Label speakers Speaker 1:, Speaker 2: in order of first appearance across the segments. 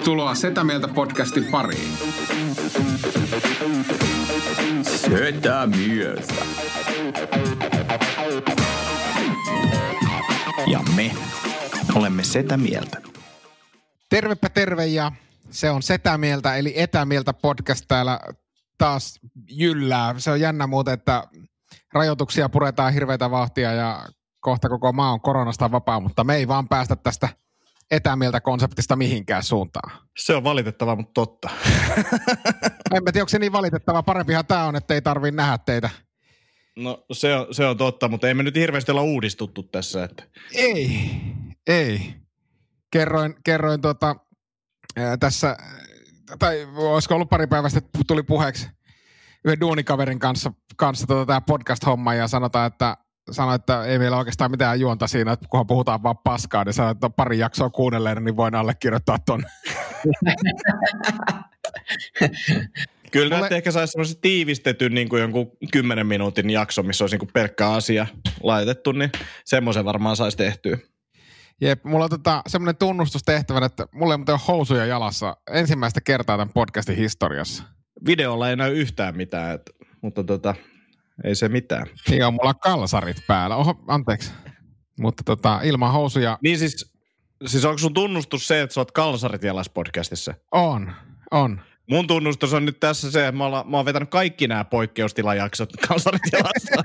Speaker 1: Tervetuloa Setä Mieltä podcastin pariin.
Speaker 2: Setä Mieltä. Ja me olemme Setä Mieltä.
Speaker 3: Tervepä terve ja se on Setä Mieltä eli Etämieltä podcast täällä taas jyllää. Se on jännä muuten, että rajoituksia puretaan hirveitä vauhtia ja kohta koko maa on koronasta vapaa, mutta me ei vaan päästä tästä – etämieltä konseptista mihinkään suuntaan.
Speaker 4: Se on valitettava, mutta totta.
Speaker 3: en tiedä, onko se niin valitettava. Parempihan tämä on, että ei tarvitse nähdä teitä.
Speaker 4: No se on, se on totta, mutta ei me nyt hirveästi olla uudistuttu tässä. Että.
Speaker 3: Ei, ei. Kerroin, kerroin tota, ää, tässä, tai olisiko ollut pari päivästä, että tuli puheeksi yhden duunikaverin kanssa, kanssa tota, tämä podcast-homma ja sanotaan, että sanoi, että ei meillä oikeastaan mitään juonta siinä, että kunhan puhutaan vaan paskaa, niin sanoi, että pari jaksoa kuunnelleen, niin voin allekirjoittaa ton.
Speaker 4: Kyllä Mulle... ehkä saisi semmoisen tiivistetyn niin kuin jonkun kymmenen minuutin jakso, missä olisi niin kuin pelkkä asia laitettu, niin semmoisen varmaan saisi tehtyä.
Speaker 3: Jep, mulla on tota, semmoinen tunnustus tehtävänä, että mulla ei muuten ole housuja jalassa ensimmäistä kertaa tämän podcastin historiassa.
Speaker 4: Videolla ei näy yhtään mitään, että, mutta tota, ei se mitään.
Speaker 3: Niin on mulla kalsarit päällä. Oho, anteeksi. Mutta tota, ilman housuja...
Speaker 4: Niin siis, siis onko sun tunnustus se, että sä oot kalsarit jalas podcastissa?
Speaker 3: On, on.
Speaker 4: Mun tunnustus on nyt tässä se, että mä, oon, mä oon vetänyt kaikki nämä poikkeustilajaksot kalsarit jalassa.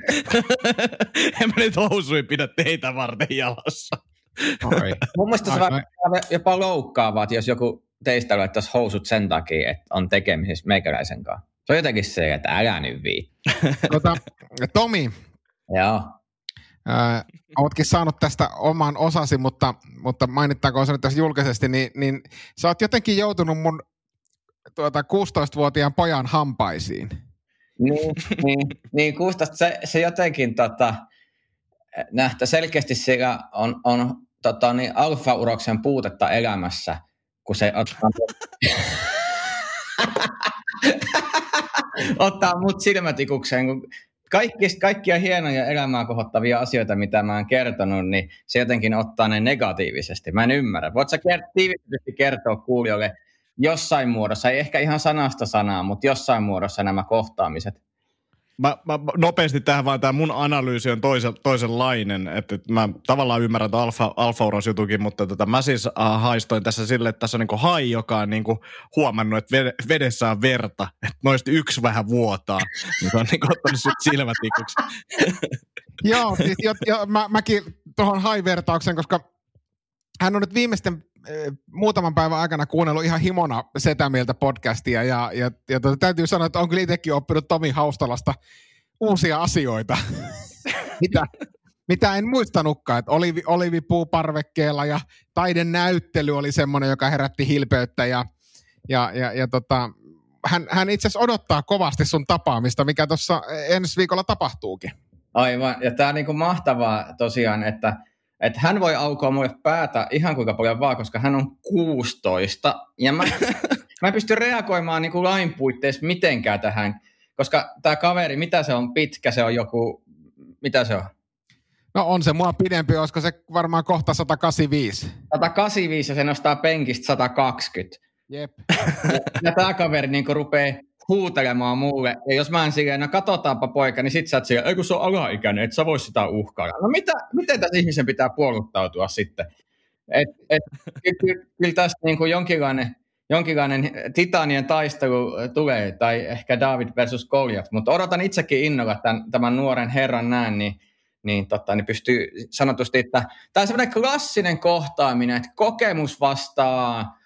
Speaker 4: en mä nyt housui pidä teitä varten jalassa.
Speaker 5: Oi. Mun mielestä se on jopa loukkaavaa, jos joku teistä laittaisi housut sen takia, että on tekemisissä meikäläisen kanssa. Se on jotenkin se, että älä nyt vii.
Speaker 3: Tota, Tomi.
Speaker 5: Joo.
Speaker 3: Äh, oletkin saanut tästä oman osasi, mutta, mutta mainittakoon se nyt tässä julkisesti, niin, niin sä oot jotenkin joutunut mun tuota, 16-vuotiaan pojan hampaisiin.
Speaker 5: Niin, niin, niin 16, se, se jotenkin tota, nähtä selkeästi siellä on, on tota, niin alfa-uroksen puutetta elämässä, kun se ottaa... ottaa mut silmätikukseen, kun kaikki, kaikkia hienoja elämää kohottavia asioita, mitä mä oon kertonut, niin se jotenkin ottaa ne negatiivisesti. Mä en ymmärrä. Voitko sä kert- tiivistetysti kertoa kuulijoille jossain muodossa, ei ehkä ihan sanasta sanaa, mutta jossain muodossa nämä kohtaamiset?
Speaker 4: Mä, mä, nopeasti tähän vaan tämä mun analyysi on toisen, toisenlainen, että mä tavallaan ymmärrän että alfa, alfa jutukin, mutta tota, mä siis äh, haistoin tässä sille, että tässä on niinku hai, joka on niinku huomannut, että vedessä on verta, että noista yksi vähän vuotaa, niin on niinku ottanut sut silmätikuksi.
Speaker 3: Joo, siis jo, jo, mä, mäkin tuohon hai-vertaukseen, koska hän on nyt viimeisten muutaman päivän aikana kuunnellut ihan himona Setä Mieltä podcastia ja, ja, ja tuota, täytyy sanoa, että on kyllä itsekin oppinut Tomi Haustalasta uusia asioita, mitä, mitä en muistanutkaan, että olivi, olivipuu parvekkeella ja näyttely oli semmoinen, joka herätti hilpeyttä ja, ja, ja, ja tota, hän, hän itse asiassa odottaa kovasti sun tapaamista, mikä tuossa ensi viikolla tapahtuukin.
Speaker 5: Aivan, ja tämä on niin mahtavaa tosiaan, että että hän voi aukoa mulle päätä ihan kuinka paljon vaan, koska hän on 16. Ja mä, mä en pysty reagoimaan niin kuin lain puitteissa mitenkään tähän, koska tämä kaveri, mitä se on pitkä, se on joku, mitä se on?
Speaker 3: No on se mua pidempi, koska se varmaan kohta 185.
Speaker 5: 185 ja se nostaa penkistä 120.
Speaker 3: Jep.
Speaker 5: Ja, ja tämä kaveri niin rupeaa huutelemaan mulle. Ja jos mä en silleen, no katsotaanpa poika, niin sit sä oot silleen, ei kun se on alaikäinen, et sä vois sitä uhkailla. No mitä, miten tässä ihmisen pitää puoluttautua sitten? Et, et, kyllä, kyllä tässä niin kuin jonkinlainen, jonkinlainen titanien taistelu tulee, tai ehkä David versus Goliath, mutta odotan itsekin innolla tämän, tämän nuoren herran näen, niin, niin, totta, niin pystyy sanotusti, että tämä on semmoinen klassinen kohtaaminen, että kokemus vastaa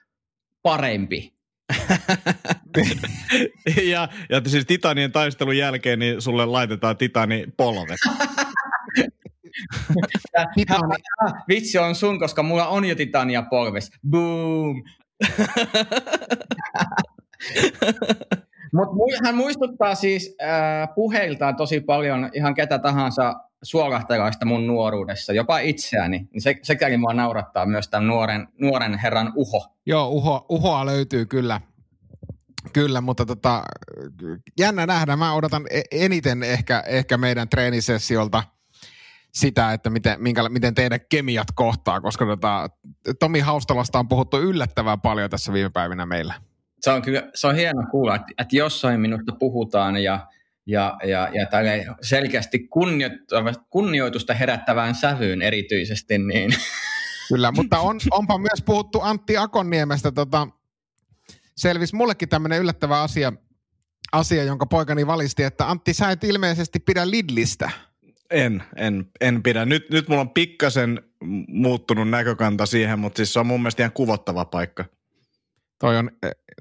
Speaker 5: parempi.
Speaker 4: ja, ja siis Titanien taistelun jälkeen niin sulle laitetaan Titani polvet.
Speaker 5: Titani. Vitsi on sun, koska mulla on jo Titania polves. Boom! Mutta hän muistuttaa siis äh, puheiltaan tosi paljon ihan ketä tahansa suolahtelaista mun nuoruudessa, jopa itseäni. Niin se, sekäli mua naurattaa myös tämän nuoren, nuoren herran uho.
Speaker 3: Joo, uho, uhoa löytyy kyllä. Kyllä, mutta tota, jännä nähdä. Mä odotan e-, eniten ehkä, ehkä meidän treenisessiolta sitä, että miten, minkä, miten teidän kemiat kohtaa, koska tota, Tomi Haustalosta on puhuttu yllättävän paljon tässä viime päivinä meillä.
Speaker 5: Se on kyllä se on hieno kuulla, että, että jossain minusta puhutaan ja, ja, ja, ja selkeästi kunnioitusta herättävään sävyyn erityisesti. Niin.
Speaker 3: Kyllä, mutta on, onpa myös puhuttu Antti Akonniemestä. Tota, selvisi mullekin tämmöinen yllättävä asia, asia, jonka poikani valisti, että Antti, sä et ilmeisesti pidä Lidlistä.
Speaker 4: En, en, en pidä. Nyt, nyt mulla on pikkasen muuttunut näkökanta siihen, mutta siis se on mun mielestä ihan kuvottava paikka.
Speaker 3: Toi on,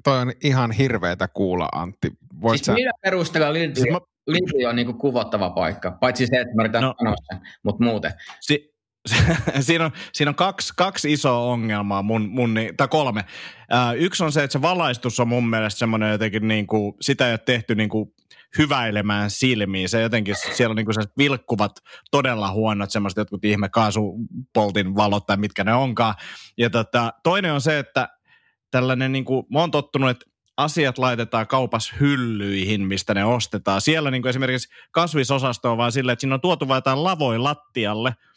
Speaker 3: toi on ihan hirveetä kuulla, Antti.
Speaker 5: Voit siis sä... millä perusteella Lidl, siis mä... Lidl on niinku kuvottava paikka? Paitsi se, että mä yritän no, sanoa sen, mutta muuten. Si-
Speaker 4: siinä on, siinä on kaksi, kaksi isoa ongelmaa, mun, mun, tai kolme. Ää, yksi on se, että se valaistus on mun mielestä semmoinen jotenkin, niin kuin, sitä ei ole tehty niin kuin hyväilemään silmiin. Se jotenkin, siellä on niin kuin vilkkuvat, todella huonot semmoiset jotkut ihme kaasupoltin valot tai mitkä ne onkaan. Ja tota, toinen on se, että tällainen, niin kuin, mä oon tottunut, että asiat laitetaan kaupas hyllyihin, mistä ne ostetaan. Siellä niin kuin esimerkiksi kasvisosasto on vaan silleen, että siinä on tuotu vain jotain lattialle –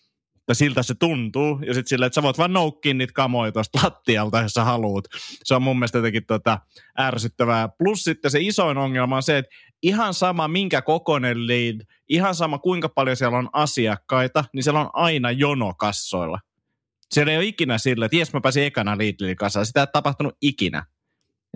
Speaker 4: ja siltä se tuntuu. Ja sitten silleen, että sä voit vaan noukkia niitä kamoja tuosta lattialta, jos sä haluut. Se on mun mielestä jotenkin tota ärsyttävää. Plus sitten se isoin ongelma on se, että ihan sama minkä kokoinen lead, ihan sama kuinka paljon siellä on asiakkaita, niin siellä on aina jono kassoilla. Siellä ei ole ikinä sille, että jes mä pääsin ekana Lidlin kasaan. Sitä ei tapahtunut ikinä.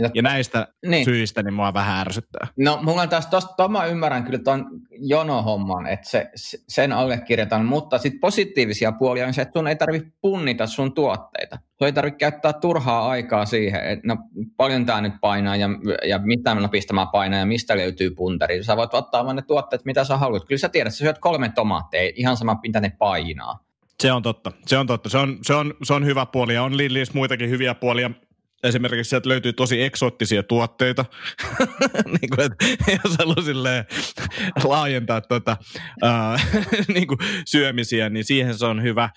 Speaker 4: Ja, ja näistä niin. syistä niin mua vähän ärsyttää.
Speaker 5: No mulla on taas tosta, mä ymmärrän kyllä tuon jonohomman, että se, sen allekirjoitan, mutta sitten positiivisia puolia on se, että sun ei tarvitse punnita sun tuotteita. Sun ei tarvitse käyttää turhaa aikaa siihen, että no paljon tämä nyt painaa ja, ja mitä mä painaa ja mistä löytyy punteri. Sä voit ottaa vain ne tuotteet, mitä sä haluat. Kyllä sä tiedät, että sä syöt kolme tomaatteja, ihan sama mitä ne painaa.
Speaker 4: Se on totta. Se on totta. Se on, se on, se on hyvä puoli ja on Lillis muitakin hyviä puolia esimerkiksi sieltä löytyy tosi eksoottisia tuotteita, niin kuin, että jos haluaa laajentaa tuota, uh, niin kuin syömisiä, niin siihen se on hyvä.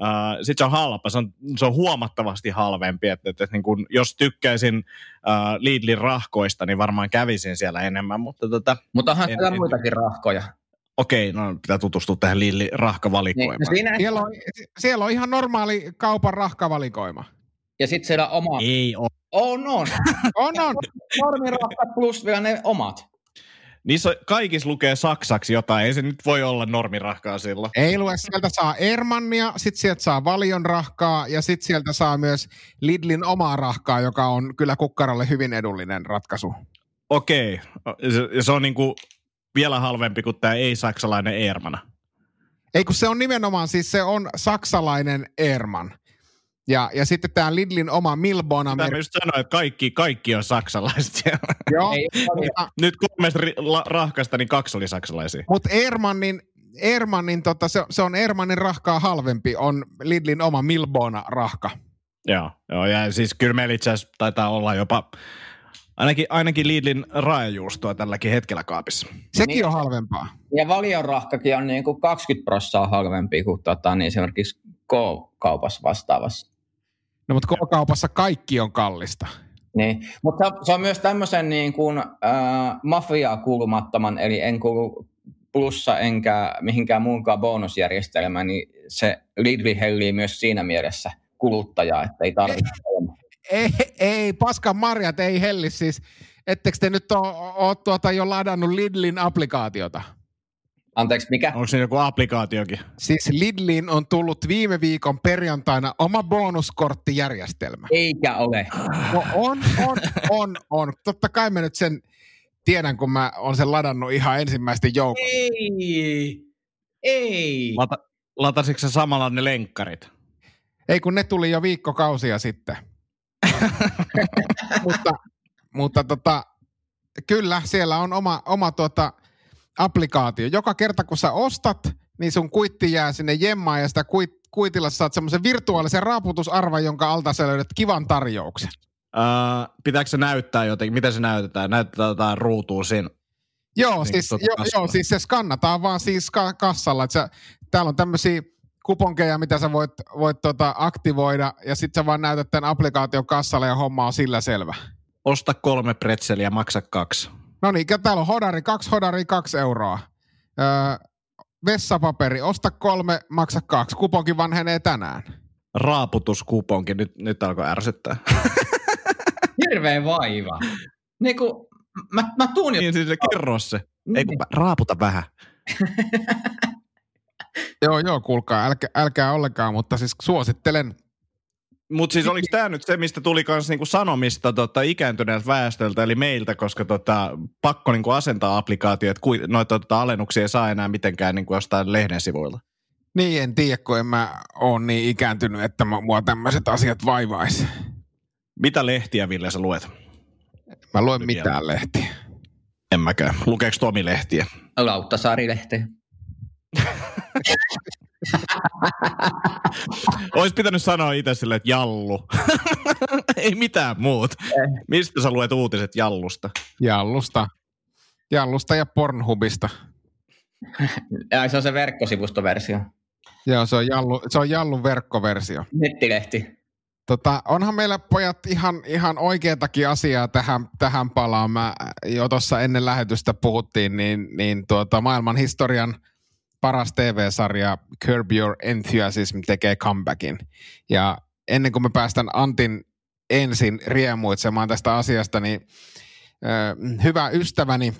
Speaker 4: Uh, Sitten se on halpa, se on, se on huomattavasti halvempi, että, että, että niin kuin, jos tykkäisin uh, Lidlin rahkoista, niin varmaan kävisin siellä enemmän. Mutta, tota,
Speaker 5: mutta onhan siellä muitakin rahkoja.
Speaker 4: Okei, no pitää tutustua tähän Lidlin rahkavalikoimaan. Niin, no
Speaker 3: siinä... siellä, on, siellä on ihan normaali kaupan rahkavalikoima.
Speaker 5: Ja sitten siellä oma...
Speaker 4: Ei ole.
Speaker 5: On, on.
Speaker 3: on, on.
Speaker 5: Normirahkat plus vielä ne omat.
Speaker 4: Niissä kaikissa lukee saksaksi jotain, ei se nyt voi olla normirahkaa silloin.
Speaker 3: Ei lue, sieltä saa Ermannia, sitten sieltä saa Valion rahkaa ja sitten sieltä saa myös Lidlin omaa rahkaa, joka on kyllä kukkarolle hyvin edullinen ratkaisu.
Speaker 4: Okei, ja se on niinku vielä halvempi kuin tämä ei-saksalainen Ermana.
Speaker 3: Ei kun se on nimenomaan, siis se on saksalainen Erman. Ja, ja sitten tämä Lidlin oma Milbona.
Speaker 4: Mä just sanoin, että kaikki, kaikki on saksalaiset Joo. Nyt kolmesta rahkasta, niin kaksi oli saksalaisia.
Speaker 3: Mutta Ermannin, Ermannin tota, se, se, on Ermannin rahkaa halvempi, on Lidlin oma Milbona rahka.
Speaker 4: Joo, joo ja siis kyllä meillä itse taitaa olla jopa ainakin, ainakin Lidlin raajajuustoa tälläkin hetkellä kaapissa.
Speaker 3: Sekin niin, on halvempaa.
Speaker 5: Ja valion rahkakin on niin kuin 20 prosenttia halvempi kuin tota, niin esimerkiksi K-kaupassa vastaavassa.
Speaker 3: No mutta K-kaupassa kaikki on kallista.
Speaker 5: Niin, mutta se on myös tämmöisen niin kuin, äh, mafiaa kuulumattoman, eli en kuulu plussa enkä mihinkään muunkaan bonusjärjestelmään, niin se Lidl hellii myös siinä mielessä kuluttajaa, että ei tarvitse.
Speaker 3: Ei, ei, ei, paskan marjat ei helli siis. Ettekö te nyt ole, ole tuota jo ladannut Lidlin applikaatiota?
Speaker 5: Anteeksi, mikä?
Speaker 4: Onko se joku applikaatiokin?
Speaker 3: Siis Lidlin on tullut viime viikon perjantaina oma bonuskorttijärjestelmä.
Speaker 5: Eikä ole.
Speaker 3: No on, on, on, on. Totta kai mä nyt sen tiedän, kun mä oon sen ladannut ihan ensimmäisten joukossa.
Speaker 5: Ei, ei.
Speaker 4: Lata, latasitko se samalla ne lenkkarit?
Speaker 3: Ei, kun ne tuli jo viikkokausia sitten. mutta mutta tota, kyllä, siellä on oma, oma tuota, applikaatio. Joka kerta kun sä ostat, niin sun kuitti jää sinne jemmaan ja sitä kuit, kuitilla saat semmoisen virtuaalisen raaputusarvan, jonka alta sä löydät kivan tarjouksen.
Speaker 4: Uh, pitääkö se näyttää jotenkin? Miten se näytetään? Näytetään jotain ruutua siinä?
Speaker 3: Joo, niin, siis, tuota jo, joo, siis se skannataan vaan siis ka- kassalla. Että sä, täällä on tämmöisiä kuponkeja, mitä sä voit, voit tota aktivoida, ja sitten sä vaan näytät tämän applikaation kassalle ja homma on sillä selvä.
Speaker 4: Osta kolme pretzeliä, maksa kaksi.
Speaker 3: No niin, täällä on hodari, kaksi hodari, kaksi euroa. Öö, vessapaperi, osta kolme, maksa kaksi. Kuponkin vanhenee tänään.
Speaker 4: Raaputuskuponki, nyt, nyt alkoi ärsyttää.
Speaker 5: Hirveä vaiva. Niin kuin, mä, mä tuun jo...
Speaker 4: niin siis kerro se. Ei kun raaputa vähän.
Speaker 3: Joo, joo, kuulkaa, älkää, älkää ollenkaan, mutta siis suosittelen.
Speaker 4: Mutta siis oliko tämä nyt se, mistä tuli myös niinku sanomista tota, ikääntyneeltä väestöltä, eli meiltä, koska tota, pakko niinku asentaa applikaatio, että noita tota, alennuksia ei saa enää mitenkään niinku jostain lehden sivuilta?
Speaker 3: Niin, en tiedä, kun en mä ole niin ikääntynyt, että mua tämmöiset asiat vaivaisi.
Speaker 4: Mitä lehtiä, Ville, sä luet?
Speaker 3: Mä luen mitään lehtiä.
Speaker 4: En mäkään. Lukeeko Tomi lehtiä?
Speaker 5: Lauttasaari-lehtiä.
Speaker 4: Olisi pitänyt sanoa itse sille, että jallu. Ei mitään muut. Mistä sä luet uutiset jallusta?
Speaker 3: Jallusta. Jallusta ja Pornhubista.
Speaker 5: ja se on se verkkosivustoversio.
Speaker 3: Joo, se on, Jallu, se on Jallun verkkoversio.
Speaker 5: Nettilehti.
Speaker 3: Tota, onhan meillä pojat ihan, ihan oikeatakin asiaa tähän, tähän palaan. Mä jo tuossa ennen lähetystä puhuttiin, niin, niin tuota, maailman historian paras TV-sarja Curb Your Enthusiasm tekee comebackin. Ja ennen kuin me päästään Antin ensin riemuitsemaan tästä asiasta, niin äh, hyvä ystäväni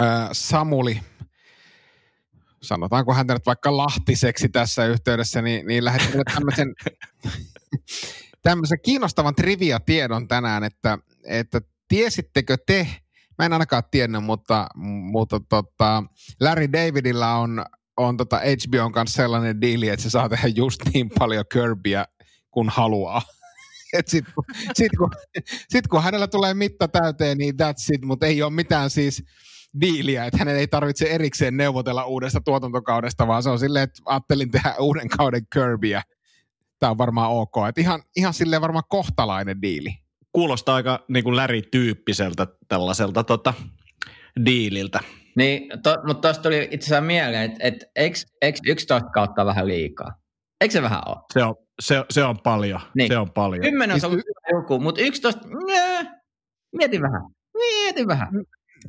Speaker 3: äh, Samuli, sanotaanko häntä nyt vaikka lahtiseksi tässä yhteydessä, niin, niin lähetin tämmöisen tämmöisen kiinnostavan trivia-tiedon tänään, että, että tiesittekö te, mä en ainakaan tiennyt, mutta, mutta tota, Larry Davidilla on, on tota HBOn kanssa sellainen diili, että se saa tehdä just niin paljon Kirbyä kuin haluaa. Sitten kun, sit, kun, sit kun hänellä tulee mitta täyteen, niin that's it, mutta ei ole mitään siis diiliä, että hänen ei tarvitse erikseen neuvotella uudesta tuotantokaudesta, vaan se on silleen, että ajattelin tehdä uuden kauden Kirbyä tämä on varmaan ok. Et ihan, ihan silleen varmaan kohtalainen diili.
Speaker 4: Kuulostaa aika niin kuin Läri-tyyppiseltä tällaiselta tota, diililtä.
Speaker 5: Niin, to, mutta tuosta tuli itse asiassa mieleen, että et, eikö, eikö 11 kautta vähän liikaa? Eikö se vähän ole?
Speaker 4: Se on, se, se on paljon. Niin. Se on paljon.
Speaker 5: 10 on ollut joku, mutta 11, nää, mieti vähän. Mieti vähän.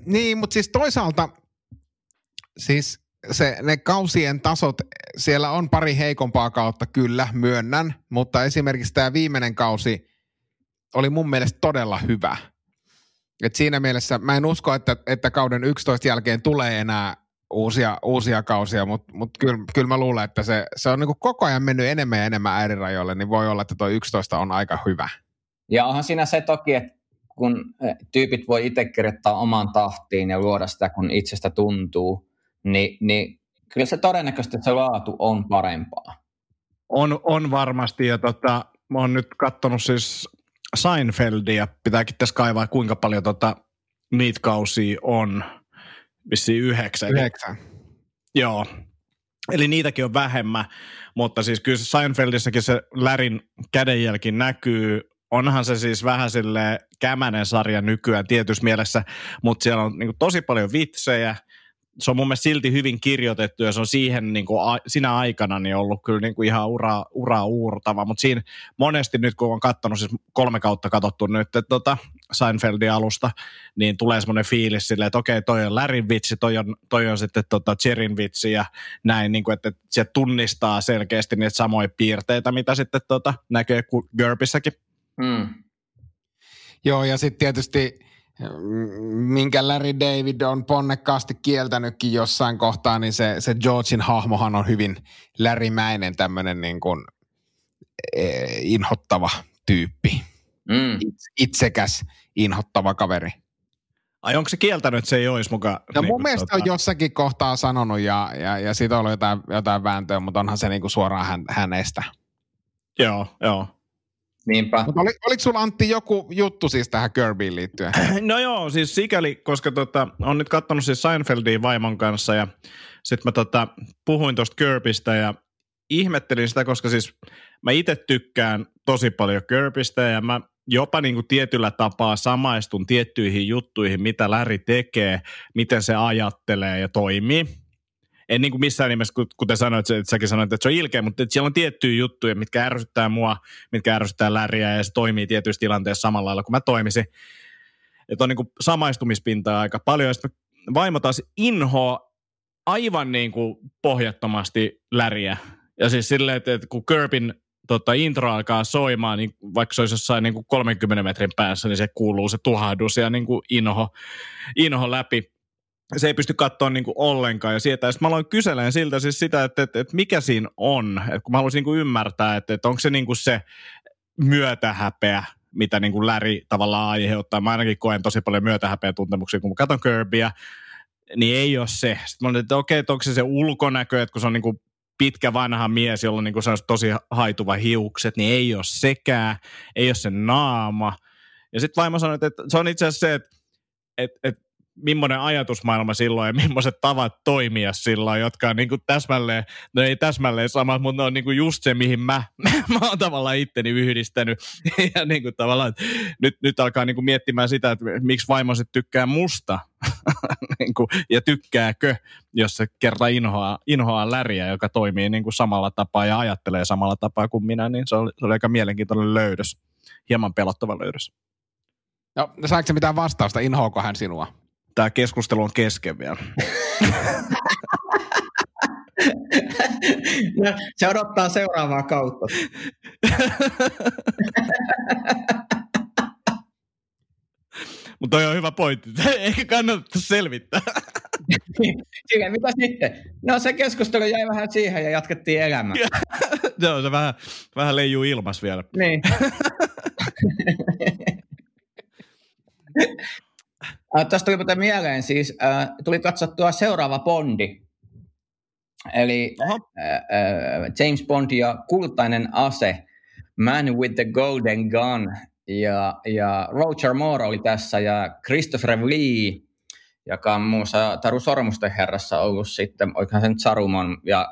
Speaker 3: Niin, mutta siis toisaalta, siis se, ne kausien tasot, siellä on pari heikompaa kautta, kyllä, myönnän, mutta esimerkiksi tämä viimeinen kausi oli mun mielestä todella hyvä. Et siinä mielessä mä en usko, että, että kauden 11 jälkeen tulee enää uusia, uusia kausia, mutta mut kyllä, kyllä mä luulen, että se, se on niinku koko ajan mennyt enemmän ja enemmän äärirajoille, niin voi olla, että tuo 11 on aika hyvä.
Speaker 5: Ja onhan siinä se toki, että kun eh, tyypit voi itse kirjoittaa oman tahtiin ja luoda sitä, kun itsestä tuntuu, niin, niin kyllä se todennäköisesti se laatu on parempaa.
Speaker 4: On, on varmasti, ja tota, mä oon nyt katsonut siis Seinfeldia, pitääkin tässä kaivaa, kuinka paljon tota, niitä kausia on, vissiin yhdeksän.
Speaker 3: Yhdeksän.
Speaker 4: Joo, eli niitäkin on vähemmän, mutta siis kyllä Seinfeldissäkin se Lärin kädenjälki näkyy, onhan se siis vähän sille kämänen sarja nykyään tietyssä mielessä, mutta siellä on niin tosi paljon vitsejä, se on mun mielestä silti hyvin kirjoitettu ja se on siihen niin kuin a, sinä aikana niin ollut kyllä niin kuin ihan ura, ura uurtava, mutta siinä monesti nyt kun on katsonut, siis kolme kautta katsottu nyt että tota Seinfeldin alusta, niin tulee semmoinen fiilis silleen, että okei toi on Lärin vitsi, toi on, toi on sitten tota Cherin vitsi ja näin, niin kuin, että se tunnistaa selkeästi niitä samoja piirteitä, mitä sitten tota, näkee Görpissäkin. Mm.
Speaker 3: Joo, ja sitten tietysti minkä Larry David on ponnekkaasti kieltänytkin jossain kohtaa, niin se, se Georgin hahmohan on hyvin lärimäinen tämmöinen niin kuin, e, inhottava tyyppi. Mm. Itsekäs, inhottava kaveri.
Speaker 4: Ai onko se kieltänyt, että se ei olisi mukaan?
Speaker 3: No niin mun mielestä tota... on jossakin kohtaa sanonut ja, ja, ja siitä on ollut jotain, jotain vääntöä, mutta onhan se niin kuin suoraan hän, hänestä.
Speaker 4: Joo, joo.
Speaker 5: Niinpä.
Speaker 3: Mutta oli, oliko sulla Antti joku juttu siis tähän Kirbyin liittyen?
Speaker 4: No joo, siis sikäli, koska tota, on nyt katsonut siis Seinfeldin vaimon kanssa ja sitten mä tota, puhuin tuosta Kirbystä ja ihmettelin sitä, koska siis mä itse tykkään tosi paljon Kirbystä ja mä jopa niin kuin tietyllä tapaa samaistun tiettyihin juttuihin, mitä Läri tekee, miten se ajattelee ja toimii en niin kuin missään nimessä, kuten sanoit, että säkin sanoit, että se on ilkeä, mutta että siellä on tiettyjä juttuja, mitkä ärsyttää mua, mitkä ärsyttää läriä ja se toimii tietyissä tilanteissa samalla lailla kuin mä toimisin. Että on niin kuin samaistumispintaa aika paljon. Ja sitten vaimo taas inhoa aivan niin kuin pohjattomasti läriä. Ja siis silleen, että, että kun Kirbin tota, intro alkaa soimaan, niin vaikka se olisi jossain niin kuin 30 metrin päässä, niin se kuuluu se tuhahdus ja niin kuin inho, inho läpi. Se ei pysty katsoa niin ollenkaan. Ja sieltä, ja mä aloin kyselemään siltä siis sitä, että, että, että mikä siinä on. Että kun mä haluaisin niin ymmärtää, että, että onko se niin se myötähäpeä, mitä niin kuin Läri tavallaan aiheuttaa. Mä ainakin koen tosi paljon myötähäpeä tuntemuksia, kun mä katson Kirbyä, niin ei ole se. Sitten mä olin, että okei, että onko se se ulkonäkö, että kun se on niin kuin pitkä vanha mies, jolla on niin kuin tosi haituva hiukset, niin ei ole sekään, ei ole se naama. Ja sitten vaimo sanoi, että se on itse asiassa se, että, että millainen ajatusmaailma silloin ja millaiset tavat toimia silloin, jotka on niin kuin täsmälleen, no ei täsmälleen samat, mutta ne on niin kuin just se, mihin mä, mä oon tavallaan itteni yhdistänyt. Ja niin kuin tavallaan, nyt, nyt alkaa niin kuin miettimään sitä, että miksi vaimo tykkää musta niin kuin, ja tykkääkö, jos se kerran inhoaa, inhoaa läriä, joka toimii niin kuin samalla tapaa ja ajattelee samalla tapaa kuin minä, niin se oli, se oli aika mielenkiintoinen löydös. Hieman pelottava löydös.
Speaker 3: No, saiko se mitään vastausta? Inhoako hän sinua?
Speaker 4: Tämä keskustelu on kesken vielä.
Speaker 5: no, se odottaa seuraavaa kautta.
Speaker 4: Mutta toi on hyvä pointti. Ehkä kannattaa selvittää.
Speaker 5: Sille, mitä sitten? No se keskustelu jäi vähän siihen ja jatkettiin elämää.
Speaker 4: Joo, se vähän, vähän leijuu ilmas vielä.
Speaker 5: Niin. Äh, tästä tuli muuten mieleen siis, äh, tuli katsottua seuraava Bondi. Eli äh, äh, James Bond ja kultainen ase, Man with the Golden Gun. Ja, ja Roger Moore oli tässä ja Christopher Lee, joka on muun muassa Taru Sormusten herrassa ollut sitten, oikein sen Saruman ja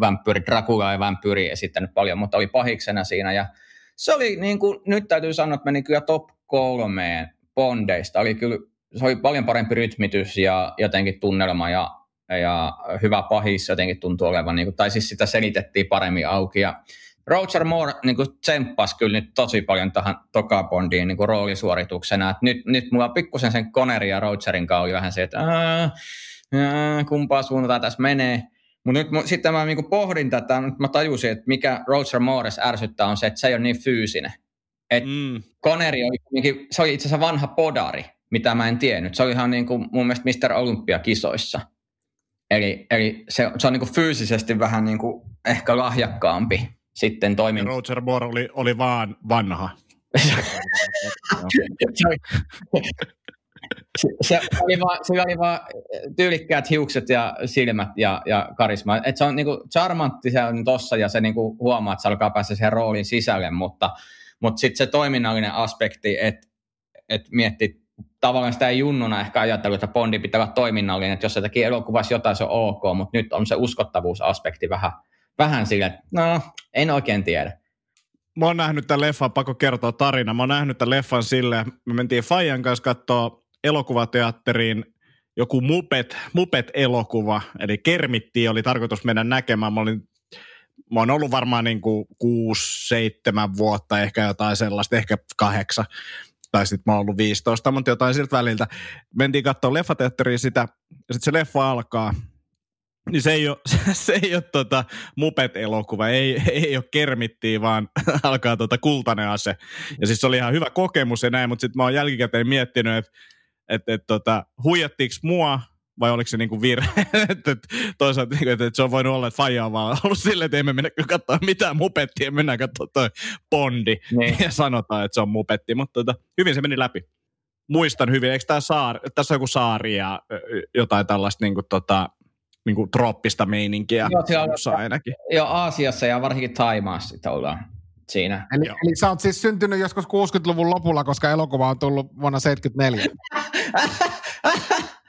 Speaker 5: vampyyri, Dracula ja vampyyri esittänyt paljon, mutta oli pahiksena siinä. Ja se oli niin kuin, nyt täytyy sanoa, että meni kyllä top kolmeen Bondeista. Oli kyllä se oli paljon parempi rytmitys ja jotenkin tunnelma ja, ja hyvä pahis jotenkin tuntuu olevan, niin kuin, tai siis sitä selitettiin paremmin auki. Ja Roger Moore niin kuin tsemppasi kyllä nyt tosi paljon tähän Toka Bondiin niin kuin roolisuorituksena. Et nyt, nyt mulla pikkusen sen Connerin ja Rogerin kanssa oli vähän se, että ää, ää, kumpaa suuntaan tässä menee. Mutta nyt sitten mä niin pohdin tätä, mä tajusin, että mikä Roger Moores ärsyttää on se, että se ei ole niin fyysinen. Et mm. Connery oli, se oli itse asiassa vanha podari mitä mä en tiennyt. Se oli ihan niin kuin mun mielestä Mr. Olympia-kisoissa. Eli, eli se, se on niin kuin fyysisesti vähän niin kuin ehkä lahjakkaampi sitten toimin.
Speaker 4: Roger Moore oli, oli vaan vanha. se,
Speaker 5: se, oli vaan, se oli vaan tyylikkäät hiukset ja silmät ja, ja karisma. Et se on niinku charmantti se on tossa ja se niinku huomaa, että se alkaa päästä siihen roolin sisälle, mutta, mutta sitten se toiminnallinen aspekti, että et mietti tavallaan sitä ei junnuna ehkä ajatellut, että Bondi pitää olla toiminnallinen, että jos se teki elokuvassa jotain, se on ok, mutta nyt on se uskottavuusaspekti vähän, vähän sille, että no, en oikein tiedä.
Speaker 4: Mä oon nähnyt tämän leffan, pakko kertoa tarina. Mä oon nähnyt tämän leffan sille, me mentiin Fajan kanssa katsoa elokuvateatteriin joku Mupet, Mupet-elokuva, eli Kermitti oli tarkoitus mennä näkemään. Mä olin mä oon ollut varmaan niin kuin kuusi, seitsemän vuotta, ehkä jotain sellaista, ehkä kahdeksan tai sitten mä oon ollut 15, mutta jotain siltä väliltä. Mentiin katsoa leffateatteriin sitä, ja sitten se leffa alkaa, niin se ei ole, se ei ole tota Mupet-elokuva, ei, ei ole kermittiä, vaan alkaa tota kultainen ase. Ja siis se oli ihan hyvä kokemus ja näin, mutta sitten mä oon jälkikäteen miettinyt, että et, et, tota, huijattiinko mua vai oliko se niinku virhe? että toisaalta niinku, että se on voinut olla, että Faija on vaan ollut silleen, että emme mennä katsoa mitään mupettia, mennään katsoa toi Bondi niin. ja sanotaan, että se on mupetti, mutta tota, hyvin se meni läpi. Muistan hyvin, eikö tää saari, tässä on joku saari ja jotain tällaista niinku, tota, niinku trooppista meininkiä joo, siellä, ainakin.
Speaker 5: Joo, Aasiassa ja varsinkin Taimaassa ollaan siinä.
Speaker 3: Eli, eli sä oot siis syntynyt joskus 60-luvun lopulla, koska elokuva on tullut vuonna 74.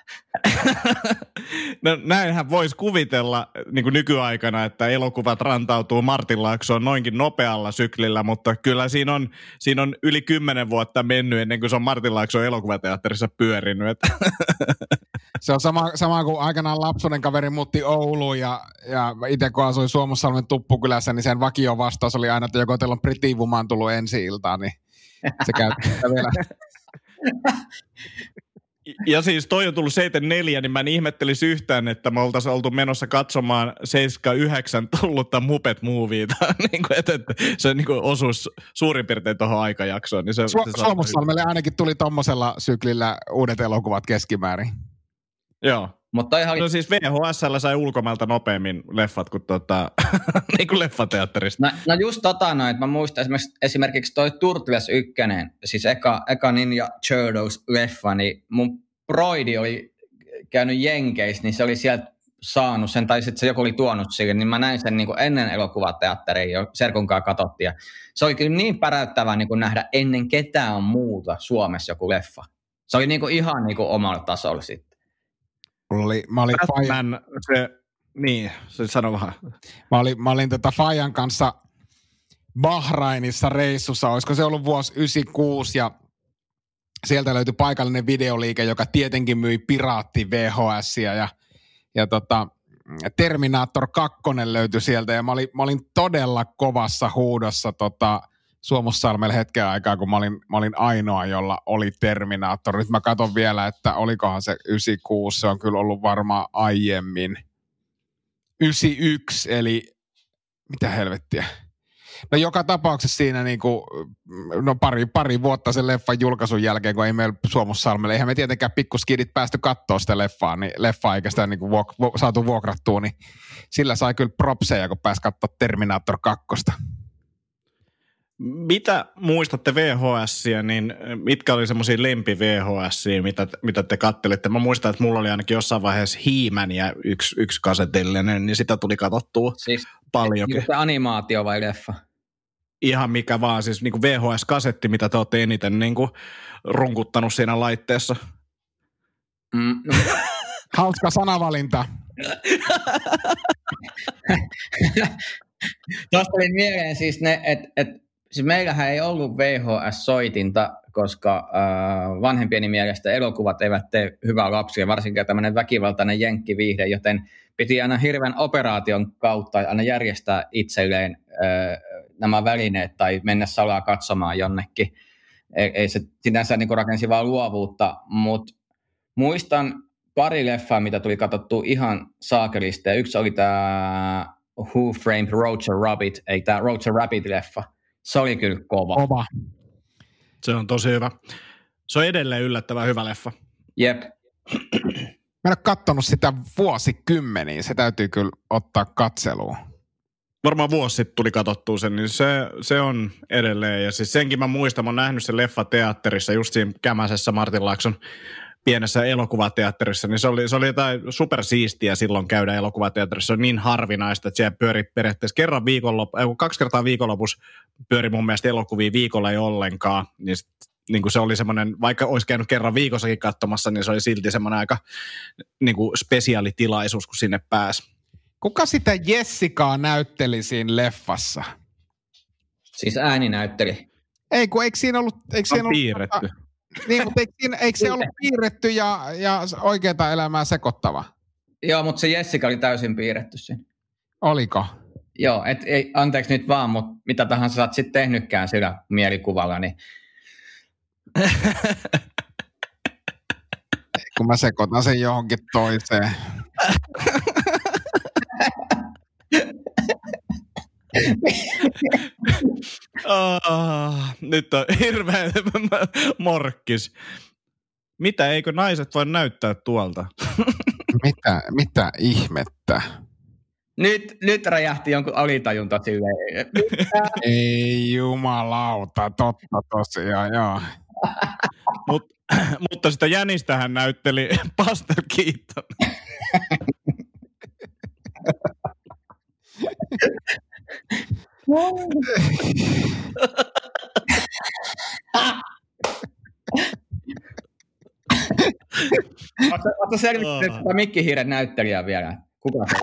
Speaker 4: no näinhän voisi kuvitella niin kuin nykyaikana, että elokuvat rantautuu Martinlaaksoon noinkin nopealla syklillä, mutta kyllä siinä on, siinä on yli kymmenen vuotta mennyt ennen kuin se on Martinlaakson elokuvateatterissa pyörinyt.
Speaker 3: se on sama, sama kuin aikanaan lapsuuden kaveri muutti Ouluun ja, ja itse kun asuin Suomussalmen Tuppukylässä, niin sen vakio vastaus oli aina, että joko teillä on Pretty Woman tullut ensi iltaan, niin se käy vielä.
Speaker 4: Ja siis toi on tullut 74, niin mä en ihmettelisi yhtään, että me oltaisiin oltu menossa katsomaan 79 tullutta Muppet Movieta. niin kuin, että, että se niin kuin osuus suurin piirtein tuohon aikajaksoon. Niin se,
Speaker 3: Su-
Speaker 4: se
Speaker 3: Suomussalmelle ainakin tuli tommosella syklillä uudet elokuvat keskimäärin.
Speaker 4: Joo.
Speaker 5: Mutta oli...
Speaker 4: No siis VHSllä sai ulkomailta nopeammin leffat kuin, tota, niin kuin leffateatterista.
Speaker 5: No, no just tota noin, että mä muistan esimerkiksi, esimerkiksi toi Turtles 1, siis eka, eka Ninja Turtles leffa, niin mun broidi oli käynyt Jenkeissä, niin se oli sieltä saanut sen, tai sitten se joku oli tuonut sille, niin mä näin sen niin kuin ennen elokuvateatteria jo Serkun kanssa katsottiin. Ja se oli kyllä niin päräyttävää niin kuin nähdä ennen ketään muuta Suomessa joku leffa. Se oli niin kuin ihan niin kuin omalla tasolla sitten.
Speaker 3: Mulla oli, mä olin Fajan,
Speaker 4: Batman, se, niin, se sano vähän.
Speaker 3: mä olin, mä olin tota Fajan kanssa Bahrainissa reissussa, olisiko se ollut vuosi 96 ja sieltä löytyi paikallinen videoliike, joka tietenkin myi piraatti VHS ja, ja tota, Terminator 2 löytyi sieltä ja mä olin, mä olin todella kovassa huudossa tota, Suomussalmella hetken aikaa, kun mä olin, mä olin ainoa, jolla oli Terminator. Nyt mä katson vielä, että olikohan se 96, se on kyllä ollut varmaan aiemmin. 91, eli mitä helvettiä. No joka tapauksessa siinä niinku, no pari, pari vuotta sen leffan julkaisun jälkeen, kun ei meillä Suomussalmella, eihän me tietenkään pikkuskidit päästy katsoa sitä leffaa, niin leffaa eikä sitä niinku vuok, vu, saatu vuokrattua, niin sillä sai kyllä propseja, kun pääsi katsoa Terminator 2.
Speaker 4: Mitä muistatte VHSiä, niin mitkä oli semmoisia lempi VHSiä, mitä, mitä te kattelitte? Mä muistan, että mulla oli ainakin jossain vaiheessa Hiimän ja yksi, yksi kasetillinen, niin sitä tuli katsottua
Speaker 5: Siis
Speaker 4: paljonkin.
Speaker 5: Se animaatio vai leffa?
Speaker 4: Ihan mikä vaan, siis niin VHS-kasetti, mitä te olette eniten niin kuin runkuttanut siinä laitteessa.
Speaker 5: Mm, no,
Speaker 3: Hauska sanavalinta.
Speaker 5: Tuosta oli mieleen siis ne, että et, siis meillähän ei ollut VHS-soitinta, koska äh, vanhempieni mielestä elokuvat eivät tee hyvää lapsia, varsinkin tämmöinen väkivaltainen jenkkiviihde, joten piti aina hirveän operaation kautta aina järjestää itselleen äh, nämä välineet tai mennä salaa katsomaan jonnekin. Ei, ei se sinänsä niin rakensi vaan luovuutta, mutta muistan pari leffaa, mitä tuli katsottua ihan saakelista. Yksi oli tämä Who Framed Roger Rabbit, ei tämä Roger Rabbit-leffa. Se oli kyllä kova.
Speaker 3: Kova.
Speaker 4: Se on tosi hyvä. Se on edelleen yllättävän hyvä leffa.
Speaker 5: Jep.
Speaker 3: Mä en ole kattonut sitä vuosikymmeniin, se täytyy kyllä ottaa katseluun.
Speaker 4: Varmaan vuosi sitten tuli katsottua sen, niin se, se on edelleen. Ja siis senkin mä muistan, mä oon nähnyt sen leffa teatterissa, just siinä Kämäsessä Martin Laakson pienessä elokuvateatterissa, niin se oli, se oli jotain supersiistiä silloin käydä elokuvateatterissa. Se on niin harvinaista, että siellä pyöri periaatteessa kerran viikonloppu, äh, kaksi kertaa viikonlopussa pyöri mun mielestä elokuvia viikolla ei ollenkaan. Niin, sit, niin kuin se oli semmoinen, vaikka olisi käynyt kerran viikossakin katsomassa, niin se oli silti semmoinen aika niin kuin spesiaalitilaisuus, kun sinne pääsi.
Speaker 3: Kuka sitä Jessikaa näytteli siinä leffassa?
Speaker 5: Siis ääni näytteli.
Speaker 3: Ei, kun eikö siinä ollut... Eikö siinä
Speaker 4: on
Speaker 3: ollut
Speaker 4: piirretty.
Speaker 3: Niin, mutta eikö, siinä, eikö se ollut piirretty ja, ja oikeaa elämää sekoittava?
Speaker 5: Joo, mutta se Jessica oli täysin piirretty siinä.
Speaker 3: Oliko?
Speaker 5: Joo, et, ei, anteeksi nyt vaan, mutta mitä tahansa sä oot sitten tehnytkään sillä mielikuvalla, niin
Speaker 3: Kun mä sekoitan sen johonkin toiseen.
Speaker 4: Ah, nyt on hirveä morkkis. Mitä, eikö naiset voi näyttää tuolta?
Speaker 3: Mitä, mitä ihmettä?
Speaker 5: nyt, nyt räjähti jonkun alitajunta silleen.
Speaker 3: Ei jumalauta, totta tosiaan, joo.
Speaker 4: Mut, mutta sitä jänistähän näytteli Pastel Keaton.
Speaker 5: Oletko selvittänyt tätä mikkihiiren näyttelijää vielä? Kuka se?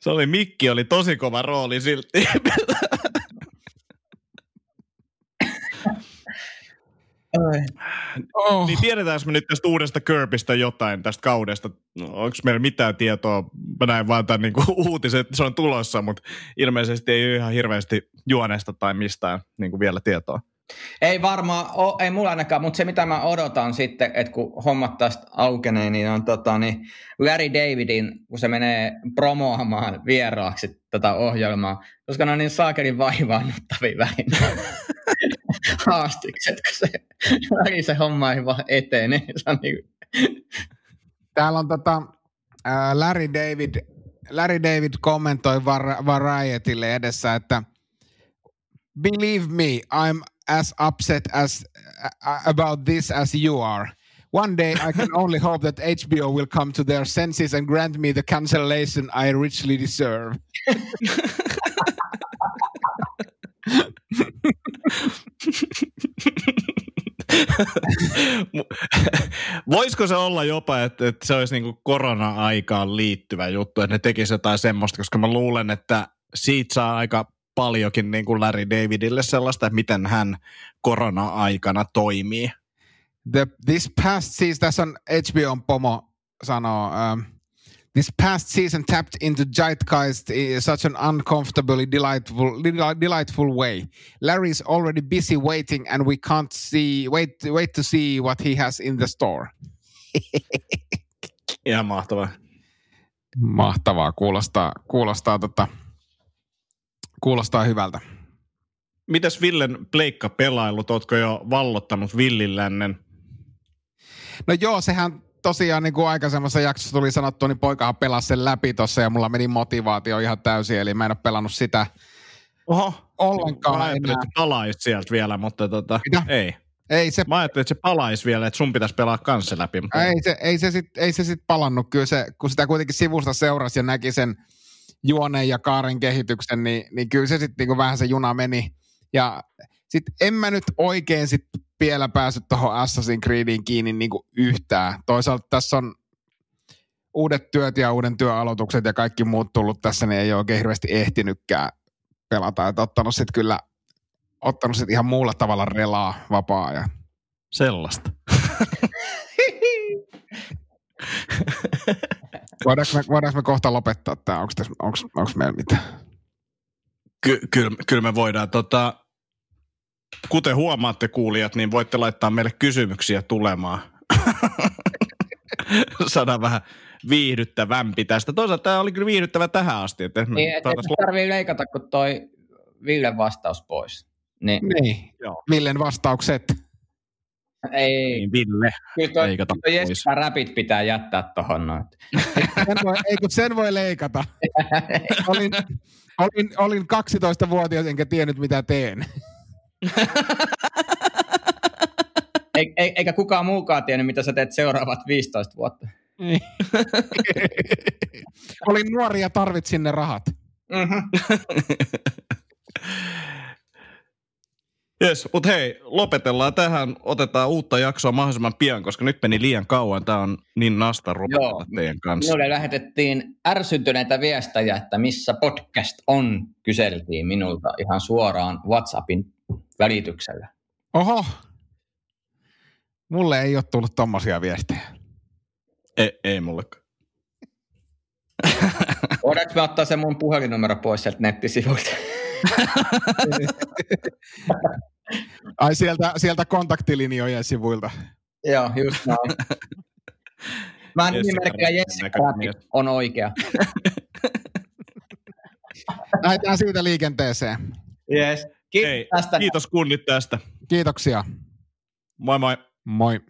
Speaker 4: Se oli Mikki, oli tosi kova rooli silti.
Speaker 3: Oh.
Speaker 4: niin tiedetäänkö me nyt tästä uudesta Kirbystä jotain tästä kaudesta? No, Onko meillä mitään tietoa? Mä näin vaan tämän niin uutiset, että se on tulossa, mutta ilmeisesti ei ole ihan hirveästi juonesta tai mistään niin kuin vielä tietoa.
Speaker 5: Ei varmaan ole, ei mulla ainakaan, mutta se mitä mä odotan sitten, että kun hommat tästä aukenee, niin on tota, niin Larry Davidin, kun se menee promoamaan vieraaksi tätä ohjelmaa, koska ne on niin saakelin vaivaannuttavia välineitä. haastikset, kun se, se homma ei vaan etene. Niin...
Speaker 3: Täällä on tota, Larry David, Larry David kommentoi Var- Varietille edessä, että Believe me, I'm as upset as uh, about this as you are. One day I can only hope that HBO will come to their senses and grant me the cancellation I richly deserve.
Speaker 4: Voisiko se olla jopa, että, että se olisi niin korona-aikaan liittyvä juttu, että ne tekisivät jotain semmoista, koska mä luulen, että siitä saa aika paljonkin niin kuin Larry Davidille sellaista, että miten hän korona-aikana toimii.
Speaker 3: The, this past season, tässä on HBOn pomo sanoo, um, This past season tapped into zeitgeist in such an uncomfortably delightful, delightful way. Larry's already busy waiting, and we can't see wait wait to see what he has in the store.
Speaker 4: Ihan mahtavaa.
Speaker 3: Mahtavaa, kuulostaa, kuulostaa, tota, kuulostaa hyvältä.
Speaker 4: Mitäs Villen pleikka pelailut, ootko jo vallottanut Villilännen?
Speaker 3: No joo, sehän tosiaan niin kuin aikaisemmassa jaksossa tuli sanottu, niin poikahan pelasi sen läpi tuossa ja mulla meni motivaatio ihan täysin, eli mä en ole pelannut sitä
Speaker 4: Oho.
Speaker 3: ollenkaan
Speaker 4: Mä ajattelin, että se palaisi sieltä vielä, mutta tota,
Speaker 3: Mitä?
Speaker 4: ei.
Speaker 3: Ei se,
Speaker 4: Mä ajattelin, että se palaisi vielä, että sun pitäisi pelaa kanssa läpi. Mutta
Speaker 3: ei se, ei se sit, ei se sit palannut. Kyllä se, kun sitä kuitenkin sivusta seurasi ja näki sen juoneen ja kaaren kehityksen, niin, niin kyllä se sitten niinku vähän se juna meni. Ja sitten en mä nyt oikein sit vielä päässyt tuohon Assassin's Creediin kiinni niinku yhtään. Toisaalta tässä on uudet työt ja uuden työaloitukset ja kaikki muut tullut tässä, niin ei ole oikein hirveästi ehtinytkään pelata. Et ottanut sitten kyllä ottanut sit ihan muulla tavalla relaa vapaa ja
Speaker 4: sellaista.
Speaker 3: Voidaanko me, voidaanko me kohta lopettaa tämä? Onko meillä mitään?
Speaker 4: Ky- kyllä, kyllä me voidaan. Tota, kuten huomaatte kuulijat, niin voitte laittaa meille kysymyksiä tulemaan. Saadaan vähän viihdyttävämpi tästä. Toisaalta tämä oli kyllä viihdyttävä tähän asti. Että me
Speaker 5: Niin, et, tarvii leikata, kun toi Villen vastaus pois. Niin,
Speaker 3: Niin.
Speaker 4: Joo.
Speaker 3: Villen vastaukset.
Speaker 5: ei,
Speaker 4: Niin, Ville.
Speaker 5: kyllä toi,
Speaker 4: leikata
Speaker 5: toi
Speaker 4: pois.
Speaker 5: Rapid pitää jättää tohon noin.
Speaker 3: Sen voi, ei kun sen voi leikata. Olin, olin, olin 12-vuotias enkä tiennyt mitä teen.
Speaker 5: E, e, eikä kukaan muukaan tiennyt, mitä sä teet seuraavat 15 vuotta.
Speaker 3: olin nuori ja tarvitsin ne rahat.
Speaker 5: Mm-hmm.
Speaker 4: Jes, mutta hei, lopetellaan tähän. Otetaan uutta jaksoa mahdollisimman pian, koska nyt meni liian kauan. Tämä on niin nasta rupatella teidän kanssa.
Speaker 5: Minulle lähetettiin ärsyntyneitä viestejä, että missä podcast on, kyseltiin minulta ihan suoraan WhatsAppin välityksellä.
Speaker 3: Oho. Mulle ei ole tullut tommosia viestejä.
Speaker 4: Ei, ei mullekaan.
Speaker 5: Voidaanko me ottaa se mun puhelinnumero pois sieltä nettisivuilta?
Speaker 3: Ai sieltä, sieltä kontaktilinjojen sivuilta.
Speaker 5: Joo, just näin. Mä nimimerkillä Rabbit
Speaker 4: mies.
Speaker 5: on oikea.
Speaker 3: Lähdetään siitä liikenteeseen.
Speaker 5: Yes. Kiitos
Speaker 4: Hei,
Speaker 5: tästä.
Speaker 4: kiitos kunnit tästä.
Speaker 3: Kiitoksia.
Speaker 4: Moi moi.
Speaker 3: Moi.